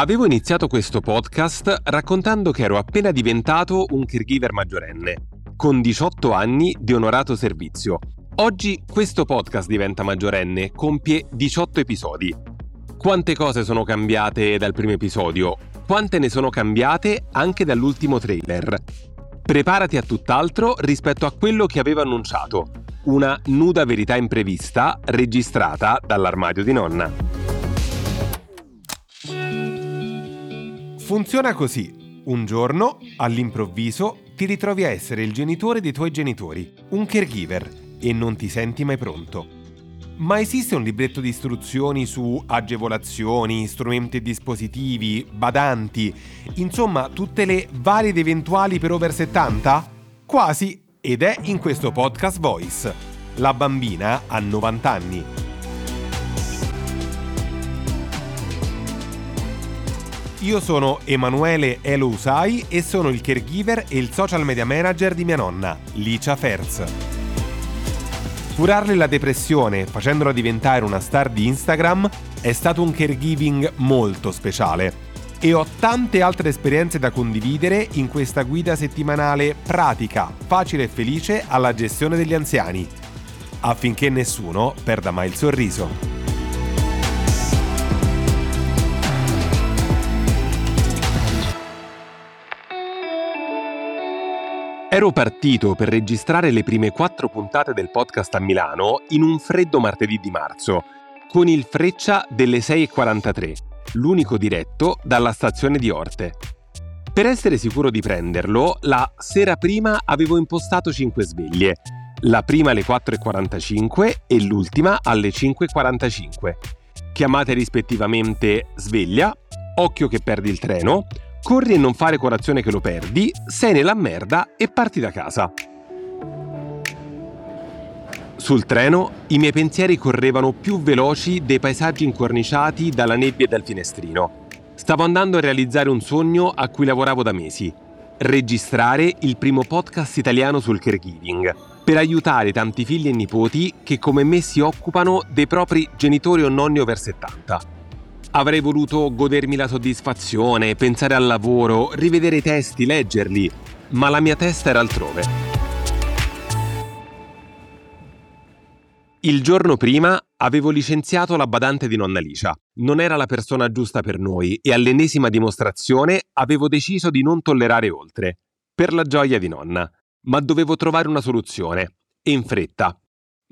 Avevo iniziato questo podcast raccontando che ero appena diventato un caregiver maggiorenne, con 18 anni di onorato servizio. Oggi questo podcast diventa maggiorenne, compie 18 episodi. Quante cose sono cambiate dal primo episodio? Quante ne sono cambiate anche dall'ultimo trailer? Preparati a tutt'altro rispetto a quello che avevo annunciato, una nuda verità imprevista registrata dall'armadio di nonna. Funziona così. Un giorno, all'improvviso, ti ritrovi a essere il genitore dei tuoi genitori, un caregiver, e non ti senti mai pronto. Ma esiste un libretto di istruzioni su agevolazioni, strumenti e dispositivi, badanti, insomma tutte le varie ed eventuali per over 70? Quasi, ed è in questo podcast Voice. La bambina ha 90 anni. Io sono Emanuele Elo Usai e sono il caregiver e il social media manager di mia nonna, Licia Ferz. Curarle la depressione facendola diventare una star di Instagram è stato un caregiving molto speciale e ho tante altre esperienze da condividere in questa guida settimanale pratica, facile e felice alla gestione degli anziani, affinché nessuno perda mai il sorriso. Ero partito per registrare le prime quattro puntate del podcast a Milano in un freddo martedì di marzo, con il freccia delle 6.43, l'unico diretto dalla stazione di Orte. Per essere sicuro di prenderlo, la sera prima avevo impostato 5 sveglie, la prima alle 4.45 e l'ultima alle 5.45, chiamate rispettivamente sveglia, occhio che perdi il treno, corri e non fare colazione che lo perdi, sei nella merda e parti da casa. Sul treno i miei pensieri correvano più veloci dei paesaggi incorniciati dalla nebbia e dal finestrino. Stavo andando a realizzare un sogno a cui lavoravo da mesi. Registrare il primo podcast italiano sul caregiving, per aiutare tanti figli e nipoti che come me si occupano dei propri genitori o nonni over 70. Avrei voluto godermi la soddisfazione, pensare al lavoro, rivedere i testi, leggerli, ma la mia testa era altrove. Il giorno prima avevo licenziato la badante di nonna Licia. Non era la persona giusta per noi e all'ennesima dimostrazione avevo deciso di non tollerare oltre, per la gioia di nonna. Ma dovevo trovare una soluzione, e in fretta.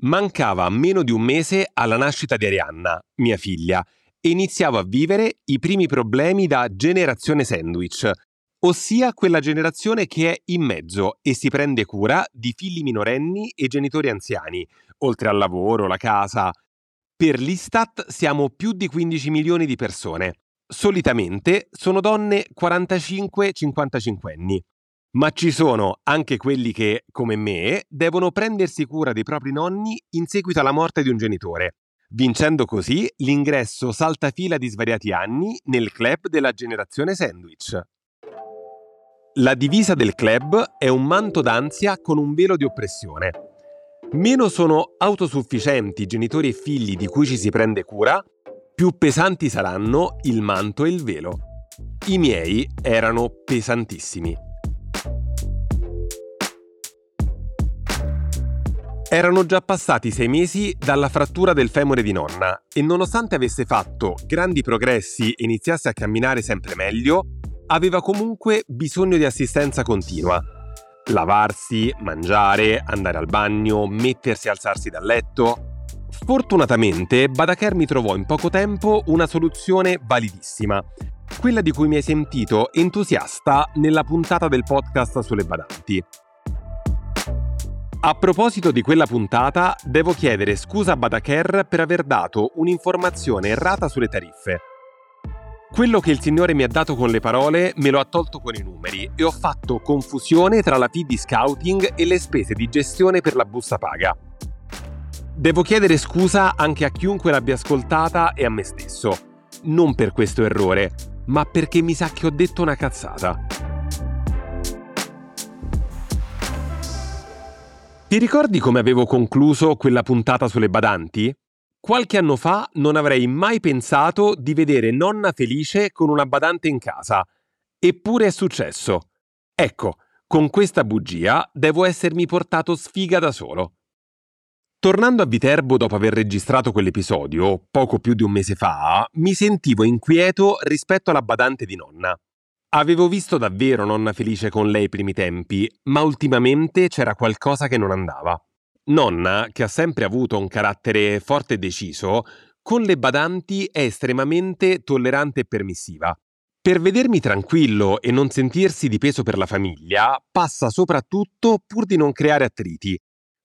Mancava meno di un mese alla nascita di Arianna, mia figlia, iniziavo a vivere i primi problemi da generazione sandwich, ossia quella generazione che è in mezzo e si prende cura di figli minorenni e genitori anziani, oltre al lavoro, la casa. Per l'Istat siamo più di 15 milioni di persone. Solitamente sono donne 45-55 anni. Ma ci sono anche quelli che, come me, devono prendersi cura dei propri nonni in seguito alla morte di un genitore vincendo così l'ingresso saltafila di svariati anni nel club della generazione sandwich. La divisa del club è un manto d'ansia con un velo di oppressione. Meno sono autosufficienti genitori e figli di cui ci si prende cura, più pesanti saranno il manto e il velo. I miei erano pesantissimi. Erano già passati sei mesi dalla frattura del femore di nonna e nonostante avesse fatto grandi progressi e iniziasse a camminare sempre meglio, aveva comunque bisogno di assistenza continua. Lavarsi, mangiare, andare al bagno, mettersi e alzarsi dal letto. Fortunatamente Badaker mi trovò in poco tempo una soluzione validissima, quella di cui mi hai sentito entusiasta nella puntata del podcast sulle badanti. A proposito di quella puntata, devo chiedere scusa a Badaker per aver dato un'informazione errata sulle tariffe. Quello che il Signore mi ha dato con le parole me lo ha tolto con i numeri e ho fatto confusione tra la fee di scouting e le spese di gestione per la busta paga. Devo chiedere scusa anche a chiunque l'abbia ascoltata e a me stesso. Non per questo errore, ma perché mi sa che ho detto una cazzata. Ti ricordi come avevo concluso quella puntata sulle badanti? Qualche anno fa non avrei mai pensato di vedere nonna felice con una badante in casa. Eppure è successo. Ecco, con questa bugia devo essermi portato sfiga da solo. Tornando a Viterbo dopo aver registrato quell'episodio, poco più di un mese fa, mi sentivo inquieto rispetto alla badante di nonna. Avevo visto davvero nonna felice con lei i primi tempi, ma ultimamente c'era qualcosa che non andava. Nonna, che ha sempre avuto un carattere forte e deciso, con le badanti è estremamente tollerante e permissiva. Per vedermi tranquillo e non sentirsi di peso per la famiglia, passa soprattutto pur di non creare attriti,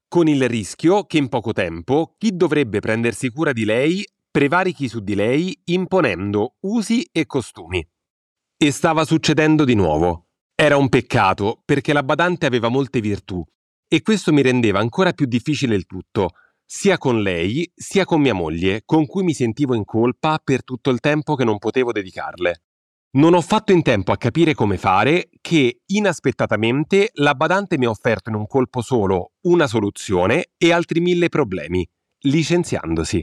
con il rischio che in poco tempo chi dovrebbe prendersi cura di lei prevarichi su di lei imponendo usi e costumi. E stava succedendo di nuovo. Era un peccato perché la badante aveva molte virtù e questo mi rendeva ancora più difficile il tutto, sia con lei sia con mia moglie, con cui mi sentivo in colpa per tutto il tempo che non potevo dedicarle. Non ho fatto in tempo a capire come fare che, inaspettatamente, la badante mi ha offerto in un colpo solo una soluzione e altri mille problemi, licenziandosi.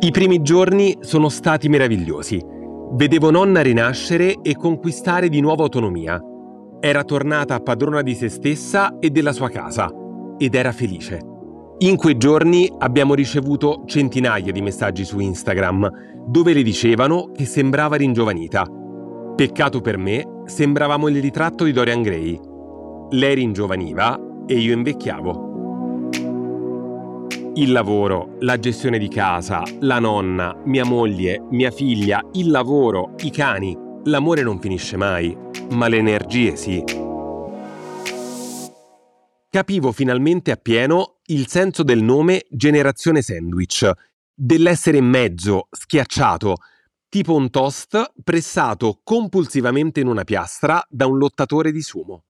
I primi giorni sono stati meravigliosi. Vedevo nonna rinascere e conquistare di nuovo autonomia. Era tornata padrona di se stessa e della sua casa ed era felice. In quei giorni abbiamo ricevuto centinaia di messaggi su Instagram dove le dicevano che sembrava ringiovanita. Peccato per me, sembravamo il ritratto di Dorian Gray. Lei ringiovaniva e io invecchiavo. Il lavoro, la gestione di casa, la nonna, mia moglie, mia figlia, il lavoro, i cani. L'amore non finisce mai, ma le energie sì. Capivo finalmente appieno il senso del nome generazione sandwich, dell'essere in mezzo, schiacciato, tipo un toast pressato compulsivamente in una piastra da un lottatore di sumo.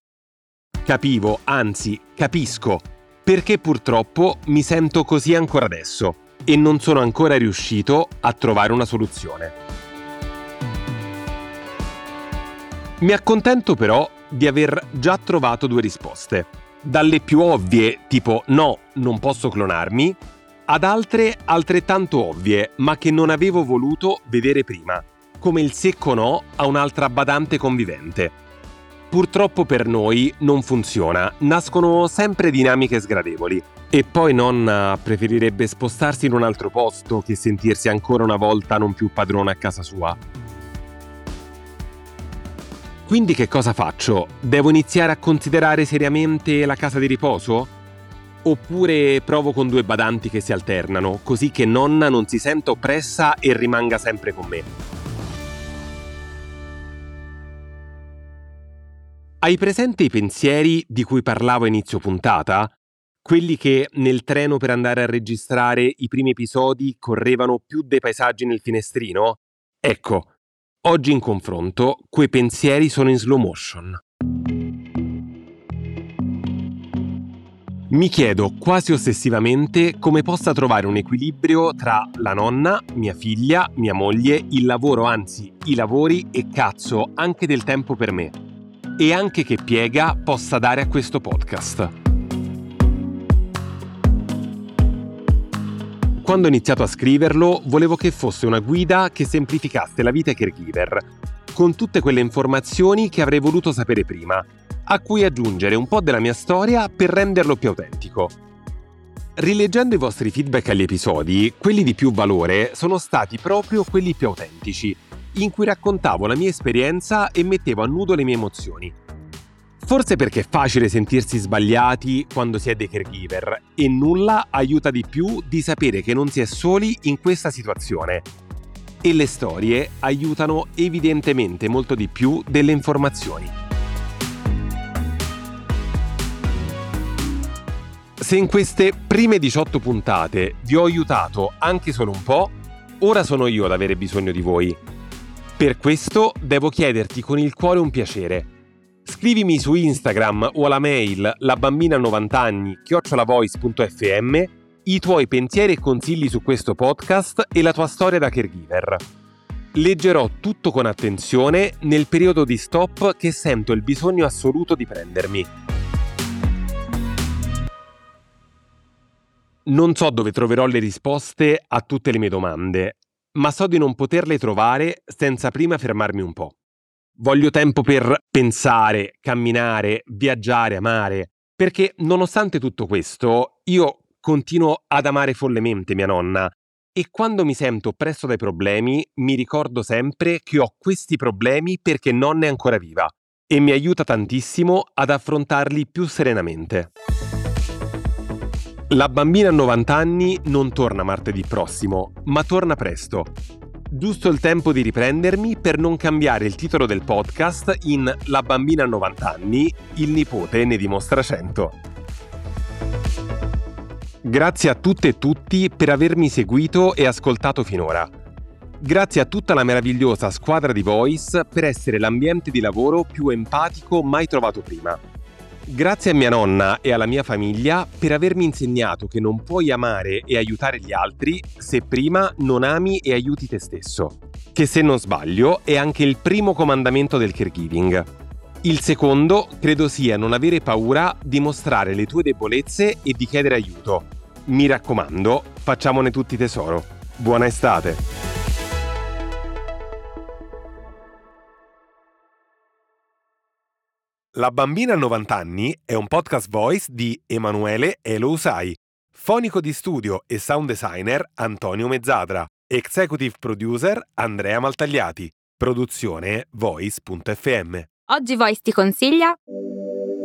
Capivo, anzi, capisco perché purtroppo mi sento così ancora adesso e non sono ancora riuscito a trovare una soluzione. Mi accontento però di aver già trovato due risposte, dalle più ovvie tipo no, non posso clonarmi, ad altre altrettanto ovvie ma che non avevo voluto vedere prima, come il secco no a un'altra badante convivente. Purtroppo per noi non funziona, nascono sempre dinamiche sgradevoli. E poi nonna preferirebbe spostarsi in un altro posto che sentirsi ancora una volta non più padrona a casa sua. Quindi che cosa faccio? Devo iniziare a considerare seriamente la casa di riposo? Oppure provo con due badanti che si alternano, così che nonna non si senta oppressa e rimanga sempre con me? Hai presente i pensieri di cui parlavo a inizio puntata? Quelli che nel treno per andare a registrare i primi episodi correvano più dei paesaggi nel finestrino? Ecco, oggi in confronto quei pensieri sono in slow motion. Mi chiedo quasi ossessivamente come possa trovare un equilibrio tra la nonna, mia figlia, mia moglie, il lavoro, anzi i lavori e cazzo anche del tempo per me e anche che piega possa dare a questo podcast. Quando ho iniziato a scriverlo, volevo che fosse una guida che semplificasse la vita ai caregiver, con tutte quelle informazioni che avrei voluto sapere prima, a cui aggiungere un po' della mia storia per renderlo più autentico. rileggendo i vostri feedback agli episodi, quelli di più valore sono stati proprio quelli più autentici, in cui raccontavo la mia esperienza e mettevo a nudo le mie emozioni. Forse perché è facile sentirsi sbagliati quando si è dei caregiver e nulla aiuta di più di sapere che non si è soli in questa situazione. E le storie aiutano evidentemente molto di più delle informazioni. Se in queste prime 18 puntate vi ho aiutato anche solo un po', ora sono io ad avere bisogno di voi. Per questo devo chiederti con il cuore un piacere Scrivimi su Instagram o alla mail la bambina 90 anni chiocciolavoice.fm i tuoi pensieri e consigli su questo podcast e la tua storia da caregiver. Leggerò tutto con attenzione nel periodo di stop che sento il bisogno assoluto di prendermi. Non so dove troverò le risposte a tutte le mie domande, ma so di non poterle trovare senza prima fermarmi un po'. Voglio tempo per pensare, camminare, viaggiare, amare, perché nonostante tutto questo, io continuo ad amare follemente mia nonna e quando mi sento oppresso dai problemi mi ricordo sempre che ho questi problemi perché nonna è ancora viva e mi aiuta tantissimo ad affrontarli più serenamente. La bambina a 90 anni non torna martedì prossimo, ma torna presto Giusto il tempo di riprendermi per non cambiare il titolo del podcast in La bambina a 90 anni, il nipote ne dimostra 100. Grazie a tutte e tutti per avermi seguito e ascoltato finora. Grazie a tutta la meravigliosa squadra di Voice per essere l'ambiente di lavoro più empatico mai trovato prima. Grazie a mia nonna e alla mia famiglia per avermi insegnato che non puoi amare e aiutare gli altri se prima non ami e aiuti te stesso. Che se non sbaglio è anche il primo comandamento del caregiving. Il secondo credo sia non avere paura di mostrare le tue debolezze e di chiedere aiuto. Mi raccomando, facciamone tutti tesoro. Buona estate! La bambina a 90 anni è un podcast voice di Emanuele Elo Usai, fonico di studio e sound designer Antonio Mezzadra, executive producer Andrea Maltagliati, produzione voice.fm. Oggi Voice ti consiglia